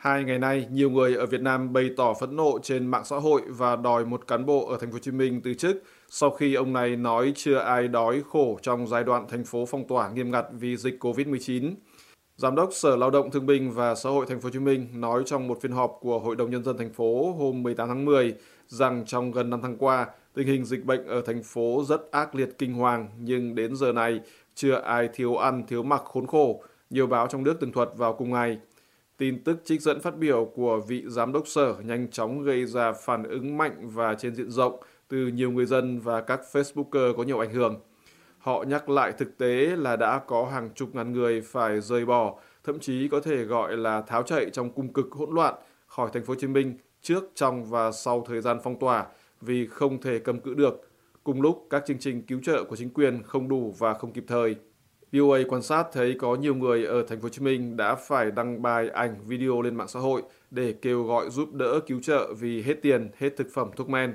Hai ngày nay, nhiều người ở Việt Nam bày tỏ phẫn nộ trên mạng xã hội và đòi một cán bộ ở thành phố Hồ Chí Minh từ chức sau khi ông này nói chưa ai đói khổ trong giai đoạn thành phố phong tỏa nghiêm ngặt vì dịch Covid-19. Giám đốc Sở Lao động Thương binh và Xã hội Thành phố Hồ Chí Minh nói trong một phiên họp của Hội đồng nhân dân thành phố hôm 18 tháng 10 rằng trong gần 5 tháng qua, tình hình dịch bệnh ở thành phố rất ác liệt kinh hoàng nhưng đến giờ này chưa ai thiếu ăn thiếu mặc khốn khổ, nhiều báo trong nước tường thuật vào cùng ngày. Tin tức trích dẫn phát biểu của vị giám đốc sở nhanh chóng gây ra phản ứng mạnh và trên diện rộng từ nhiều người dân và các Facebooker có nhiều ảnh hưởng. Họ nhắc lại thực tế là đã có hàng chục ngàn người phải rời bỏ, thậm chí có thể gọi là tháo chạy trong cung cực hỗn loạn khỏi thành phố Hồ Chí Minh trước, trong và sau thời gian phong tỏa vì không thể cầm cự được. Cùng lúc, các chương trình cứu trợ của chính quyền không đủ và không kịp thời. VOA quan sát thấy có nhiều người ở thành phố Hồ Chí Minh đã phải đăng bài ảnh video lên mạng xã hội để kêu gọi giúp đỡ cứu trợ vì hết tiền, hết thực phẩm thuốc men.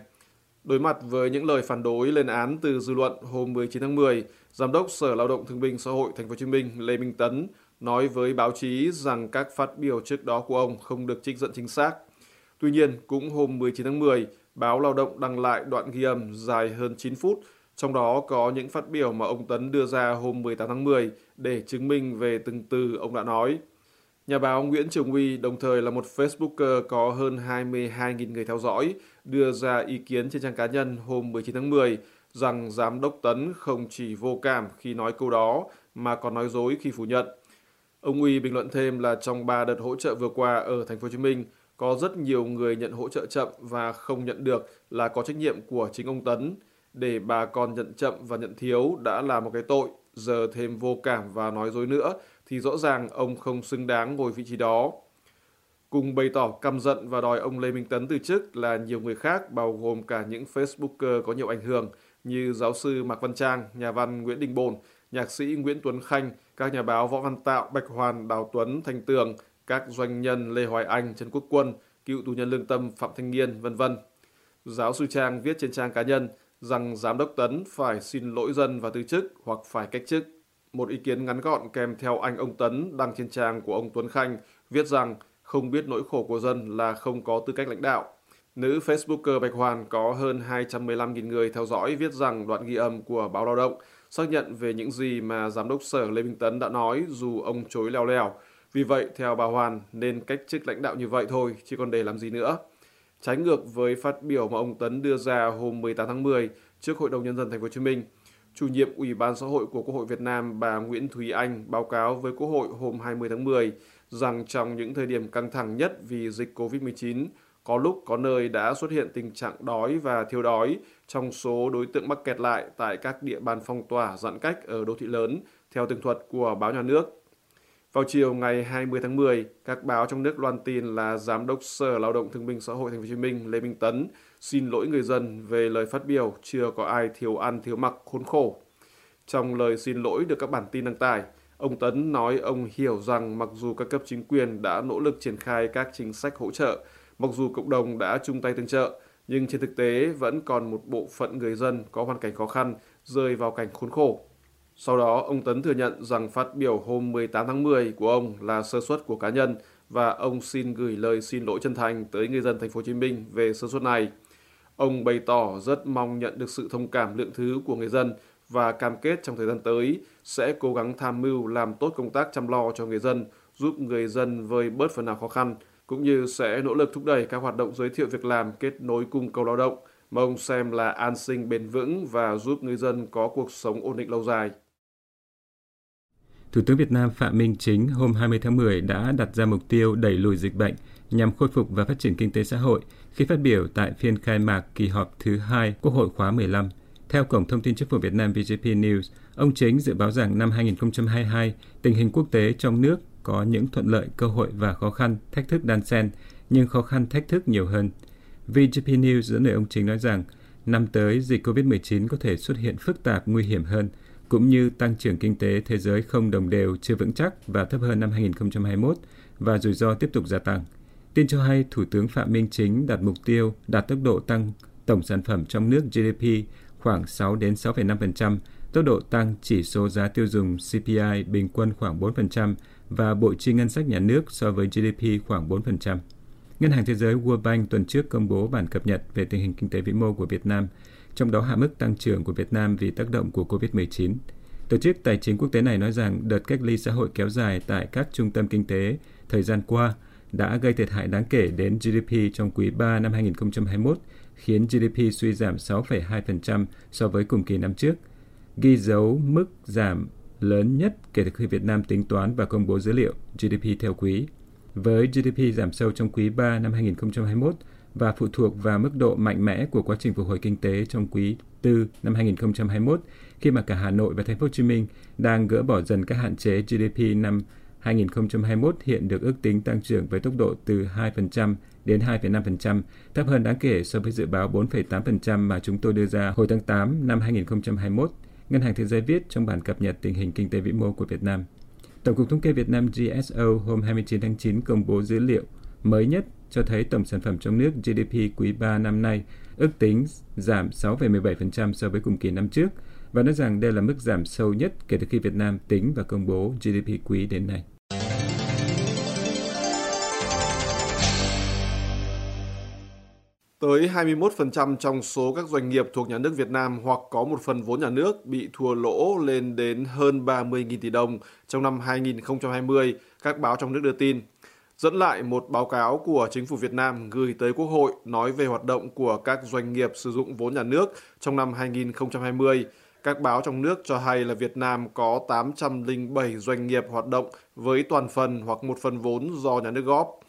Đối mặt với những lời phản đối lên án từ dư luận hôm 19 tháng 10, Giám đốc Sở Lao động Thương binh Xã hội Thành phố Hồ Chí Minh Lê Minh Tấn nói với báo chí rằng các phát biểu trước đó của ông không được trích dẫn chính xác. Tuy nhiên, cũng hôm 19 tháng 10, báo Lao động đăng lại đoạn ghi âm dài hơn 9 phút, trong đó có những phát biểu mà ông Tấn đưa ra hôm 18 tháng 10 để chứng minh về từng từ ông đã nói. Nhà báo Nguyễn Trường Uy đồng thời là một Facebooker có hơn 22.000 người theo dõi, đưa ra ý kiến trên trang cá nhân hôm 19 tháng 10 rằng Giám đốc Tấn không chỉ vô cảm khi nói câu đó mà còn nói dối khi phủ nhận. Ông Uy bình luận thêm là trong 3 đợt hỗ trợ vừa qua ở thành phố Hồ Chí Minh có rất nhiều người nhận hỗ trợ chậm và không nhận được là có trách nhiệm của chính ông Tấn. Để bà con nhận chậm và nhận thiếu đã là một cái tội, giờ thêm vô cảm và nói dối nữa thì rõ ràng ông không xứng đáng ngồi vị trí đó. Cùng bày tỏ căm giận và đòi ông Lê Minh Tấn từ chức là nhiều người khác bao gồm cả những Facebooker có nhiều ảnh hưởng như giáo sư Mạc Văn Trang, nhà văn Nguyễn Đình Bồn, nhạc sĩ Nguyễn Tuấn Khanh, các nhà báo Võ Văn Tạo, Bạch Hoàn, Đào Tuấn, Thành Tường, các doanh nhân Lê Hoài Anh, Trần Quốc Quân, cựu tù nhân lương tâm Phạm Thanh Nghiên, vân vân. Giáo sư Trang viết trên trang cá nhân rằng giám đốc Tấn phải xin lỗi dân và từ chức hoặc phải cách chức. Một ý kiến ngắn gọn kèm theo anh ông Tấn đăng trên trang của ông Tuấn Khanh viết rằng không biết nỗi khổ của dân là không có tư cách lãnh đạo. Nữ Facebooker Bạch Hoàn có hơn 215.000 người theo dõi viết rằng đoạn ghi âm của báo Lao động xác nhận về những gì mà Giám đốc Sở Lê Minh Tấn đã nói dù ông chối leo lèo. Vì vậy, theo bà Hoàn, nên cách chức lãnh đạo như vậy thôi, chứ còn để làm gì nữa. Trái ngược với phát biểu mà ông Tấn đưa ra hôm 18 tháng 10 trước Hội đồng Nhân dân Thành phố Hồ Chí Minh, chủ nhiệm Ủy ban xã hội của Quốc hội Việt Nam bà Nguyễn Thúy Anh báo cáo với Quốc hội hôm 20 tháng 10 rằng trong những thời điểm căng thẳng nhất vì dịch COVID-19, có lúc có nơi đã xuất hiện tình trạng đói và thiếu đói trong số đối tượng mắc kẹt lại tại các địa bàn phong tỏa giãn cách ở đô thị lớn, theo tường thuật của báo nhà nước. Vào chiều ngày 20 tháng 10, các báo trong nước loan tin là Giám đốc Sở Lao động Thương binh Xã hội Thành phố Hồ Chí Minh Lê Minh Tấn xin lỗi người dân về lời phát biểu chưa có ai thiếu ăn thiếu mặc khốn khổ. Trong lời xin lỗi được các bản tin đăng tải, ông Tấn nói ông hiểu rằng mặc dù các cấp chính quyền đã nỗ lực triển khai các chính sách hỗ trợ, mặc dù cộng đồng đã chung tay tương trợ, nhưng trên thực tế vẫn còn một bộ phận người dân có hoàn cảnh khó khăn rơi vào cảnh khốn khổ. Sau đó, ông Tấn thừa nhận rằng phát biểu hôm 18 tháng 10 của ông là sơ suất của cá nhân và ông xin gửi lời xin lỗi chân thành tới người dân thành phố Hồ Chí Minh về sơ suất này. Ông bày tỏ rất mong nhận được sự thông cảm lượng thứ của người dân và cam kết trong thời gian tới sẽ cố gắng tham mưu làm tốt công tác chăm lo cho người dân, giúp người dân vơi bớt phần nào khó khăn, cũng như sẽ nỗ lực thúc đẩy các hoạt động giới thiệu việc làm kết nối cung cầu lao động mà ông xem là an sinh bền vững và giúp người dân có cuộc sống ổn định lâu dài. Thủ tướng Việt Nam Phạm Minh Chính hôm 20 tháng 10 đã đặt ra mục tiêu đẩy lùi dịch bệnh nhằm khôi phục và phát triển kinh tế xã hội khi phát biểu tại phiên khai mạc kỳ họp thứ hai Quốc hội khóa 15. Theo Cổng Thông tin Chính phủ Việt Nam VGP News, ông Chính dự báo rằng năm 2022, tình hình quốc tế trong nước có những thuận lợi, cơ hội và khó khăn, thách thức đan xen, nhưng khó khăn thách thức nhiều hơn. VGP News dẫn lời ông Chính nói rằng, năm tới dịch COVID-19 có thể xuất hiện phức tạp, nguy hiểm hơn – cũng như tăng trưởng kinh tế thế giới không đồng đều chưa vững chắc và thấp hơn năm 2021 và rủi ro tiếp tục gia tăng. Tin cho hay, Thủ tướng Phạm Minh Chính đặt mục tiêu đạt tốc độ tăng tổng sản phẩm trong nước GDP khoảng 6 đến 6,5%, tốc độ tăng chỉ số giá tiêu dùng CPI bình quân khoảng 4% và bộ chi ngân sách nhà nước so với GDP khoảng 4%. Ngân hàng Thế giới World Bank tuần trước công bố bản cập nhật về tình hình kinh tế vĩ mô của Việt Nam, trong đó hạ mức tăng trưởng của Việt Nam vì tác động của COVID-19. Tổ chức Tài chính Quốc tế này nói rằng đợt cách ly xã hội kéo dài tại các trung tâm kinh tế thời gian qua đã gây thiệt hại đáng kể đến GDP trong quý 3 năm 2021, khiến GDP suy giảm 6,2% so với cùng kỳ năm trước, ghi dấu mức giảm lớn nhất kể từ khi Việt Nam tính toán và công bố dữ liệu GDP theo quý. Với GDP giảm sâu trong quý 3 năm 2021 và phụ thuộc vào mức độ mạnh mẽ của quá trình phục hồi kinh tế trong quý 4 năm 2021, khi mà cả Hà Nội và Thành phố Hồ Chí Minh đang gỡ bỏ dần các hạn chế GDP năm 2021 hiện được ước tính tăng trưởng với tốc độ từ 2% đến 2,5%, thấp hơn đáng kể so với dự báo 4,8% mà chúng tôi đưa ra hồi tháng 8 năm 2021. Ngân hàng Thế giới viết trong bản cập nhật tình hình kinh tế vĩ mô của Việt Nam. Tổng cục Thống kê Việt Nam GSO hôm 29 tháng 9 công bố dữ liệu mới nhất cho thấy tổng sản phẩm trong nước GDP quý 3 năm nay ước tính giảm 6,17% so với cùng kỳ năm trước và nói rằng đây là mức giảm sâu nhất kể từ khi Việt Nam tính và công bố GDP quý đến nay. Tới 21% trong số các doanh nghiệp thuộc nhà nước Việt Nam hoặc có một phần vốn nhà nước bị thua lỗ lên đến hơn 30.000 tỷ đồng trong năm 2020, các báo trong nước đưa tin. Dẫn lại một báo cáo của chính phủ Việt Nam gửi tới Quốc hội nói về hoạt động của các doanh nghiệp sử dụng vốn nhà nước trong năm 2020, các báo trong nước cho hay là Việt Nam có 807 doanh nghiệp hoạt động với toàn phần hoặc một phần vốn do nhà nước góp.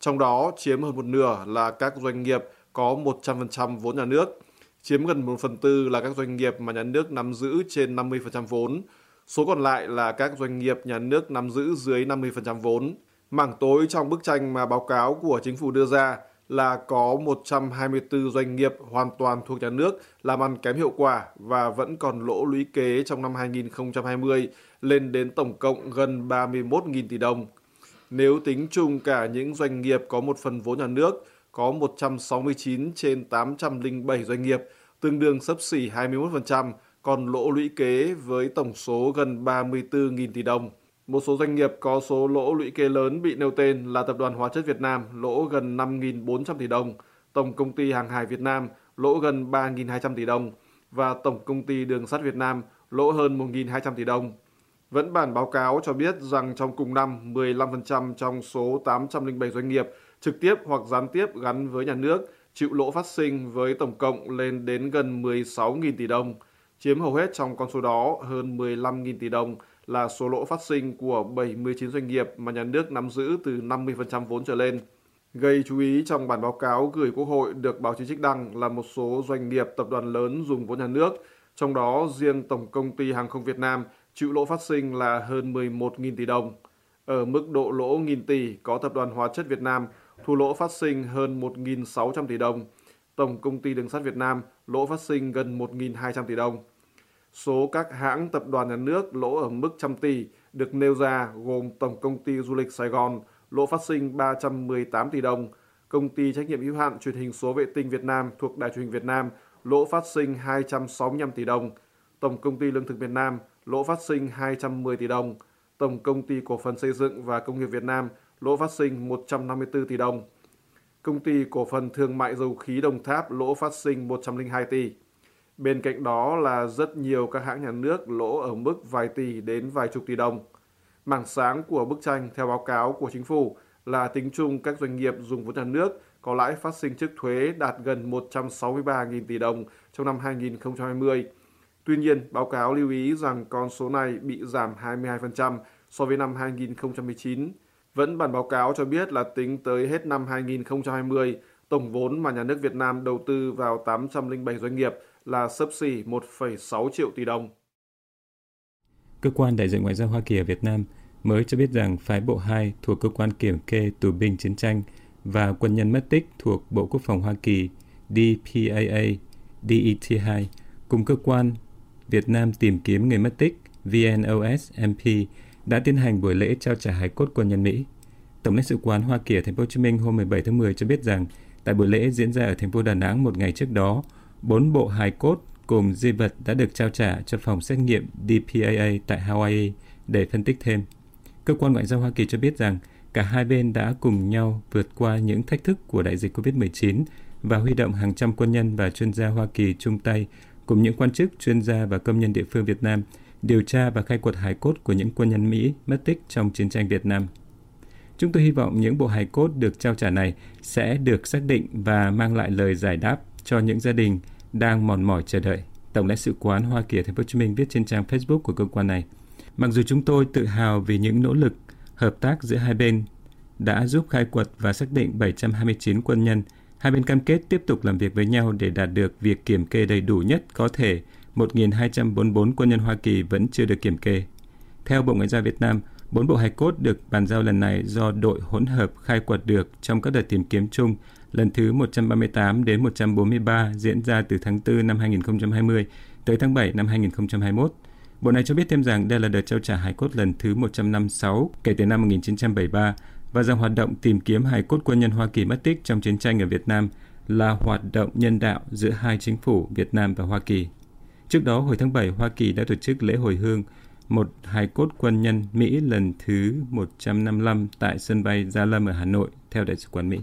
Trong đó chiếm hơn một nửa là các doanh nghiệp có 100% vốn nhà nước, chiếm gần 1 phần tư là các doanh nghiệp mà nhà nước nắm giữ trên 50% vốn. Số còn lại là các doanh nghiệp nhà nước nắm giữ dưới 50% vốn. Mảng tối trong bức tranh mà báo cáo của chính phủ đưa ra là có 124 doanh nghiệp hoàn toàn thuộc nhà nước làm ăn kém hiệu quả và vẫn còn lỗ lũy kế trong năm 2020 lên đến tổng cộng gần 31.000 tỷ đồng. Nếu tính chung cả những doanh nghiệp có một phần vốn nhà nước, có 169 trên 807 doanh nghiệp, tương đương sấp xỉ 21%, còn lỗ lũy kế với tổng số gần 34.000 tỷ đồng. Một số doanh nghiệp có số lỗ lũy kế lớn bị nêu tên là Tập đoàn Hóa chất Việt Nam lỗ gần 5.400 tỷ đồng, Tổng Công ty Hàng hải Việt Nam lỗ gần 3.200 tỷ đồng và Tổng Công ty Đường sắt Việt Nam lỗ hơn 1.200 tỷ đồng. Vẫn bản báo cáo cho biết rằng trong cùng năm, 15% trong số 807 doanh nghiệp trực tiếp hoặc gián tiếp gắn với nhà nước chịu lỗ phát sinh với tổng cộng lên đến gần 16.000 tỷ đồng, chiếm hầu hết trong con số đó hơn 15.000 tỷ đồng là số lỗ phát sinh của 79 doanh nghiệp mà nhà nước nắm giữ từ 50% vốn trở lên. Gây chú ý trong bản báo cáo gửi Quốc hội được báo chí trích đăng là một số doanh nghiệp tập đoàn lớn dùng vốn nhà nước, trong đó riêng Tổng Công ty Hàng không Việt Nam chịu lỗ phát sinh là hơn 11.000 tỷ đồng. Ở mức độ lỗ nghìn tỷ có Tập đoàn Hóa chất Việt Nam thu lỗ phát sinh hơn 1.600 tỷ đồng, Tổng Công ty Đường sắt Việt Nam lỗ phát sinh gần 1.200 tỷ đồng. Số các hãng tập đoàn nhà nước lỗ ở mức trăm tỷ được nêu ra gồm Tổng Công ty Du lịch Sài Gòn lỗ phát sinh 318 tỷ đồng, Công ty trách nhiệm hữu hạn truyền hình số vệ tinh Việt Nam thuộc Đài truyền hình Việt Nam lỗ phát sinh 265 tỷ đồng, Tổng Công ty Lương thực Việt Nam lỗ phát sinh 210 tỷ đồng, Tổng Công ty Cổ phần Xây dựng và Công nghiệp Việt Nam lỗ phát sinh 154 tỷ đồng. Công ty Cổ phần Thương mại Dầu khí Đồng Tháp lỗ phát sinh 102 tỷ. Bên cạnh đó là rất nhiều các hãng nhà nước lỗ ở mức vài tỷ đến vài chục tỷ đồng. Mảng sáng của bức tranh theo báo cáo của chính phủ là tính chung các doanh nghiệp dùng vốn nhà nước có lãi phát sinh trước thuế đạt gần 163.000 tỷ đồng trong năm 2020. Tuy nhiên, báo cáo lưu ý rằng con số này bị giảm 22% so với năm 2019. Vẫn bản báo cáo cho biết là tính tới hết năm 2020, tổng vốn mà nhà nước Việt Nam đầu tư vào 807 doanh nghiệp là sấp xỉ 1,6 triệu tỷ đồng. Cơ quan đại diện ngoại giao Hoa Kỳ ở Việt Nam mới cho biết rằng phái bộ 2 thuộc cơ quan kiểm kê tù binh chiến tranh và quân nhân mất tích thuộc Bộ Quốc phòng Hoa Kỳ DPAA DET2 cùng cơ quan Việt Nam tìm kiếm người mất tích VNOS-MP đã tiến hành buổi lễ trao trả hài cốt quân nhân Mỹ. Tổng lãnh sự quán Hoa Kỳ ở thành phố Hồ Chí Minh hôm 17 tháng 10 cho biết rằng tại buổi lễ diễn ra ở thành phố Đà Nẵng một ngày trước đó, bốn bộ hài cốt cùng di vật đã được trao trả cho phòng xét nghiệm DPAA tại Hawaii để phân tích thêm. Cơ quan Ngoại giao Hoa Kỳ cho biết rằng cả hai bên đã cùng nhau vượt qua những thách thức của đại dịch COVID-19 và huy động hàng trăm quân nhân và chuyên gia Hoa Kỳ chung tay cùng những quan chức, chuyên gia và công nhân địa phương Việt Nam điều tra và khai quật hài cốt của những quân nhân Mỹ mất tích trong chiến tranh Việt Nam. Chúng tôi hy vọng những bộ hài cốt được trao trả này sẽ được xác định và mang lại lời giải đáp cho những gia đình đang mòn mỏi chờ đợi. Tổng lãnh sự quán Hoa Kỳ ở Thành phố Hồ Chí Minh viết trên trang Facebook của cơ quan này. Mặc dù chúng tôi tự hào vì những nỗ lực hợp tác giữa hai bên đã giúp khai quật và xác định 729 quân nhân, hai bên cam kết tiếp tục làm việc với nhau để đạt được việc kiểm kê đầy đủ nhất có thể 1.244 quân nhân Hoa Kỳ vẫn chưa được kiểm kê. Theo Bộ Ngoại giao Việt Nam, bốn bộ hài cốt được bàn giao lần này do đội hỗn hợp khai quật được trong các đợt tìm kiếm chung lần thứ 138 đến 143 diễn ra từ tháng 4 năm 2020 tới tháng 7 năm 2021. Bộ này cho biết thêm rằng đây là đợt trao trả hài cốt lần thứ 156 kể từ năm 1973 và rằng hoạt động tìm kiếm hài cốt quân nhân Hoa Kỳ mất tích trong chiến tranh ở Việt Nam là hoạt động nhân đạo giữa hai chính phủ Việt Nam và Hoa Kỳ. Trước đó, hồi tháng 7, Hoa Kỳ đã tổ chức lễ hồi hương một hài cốt quân nhân Mỹ lần thứ 155 tại sân bay Gia Lâm ở Hà Nội theo Đại sứ quán Mỹ.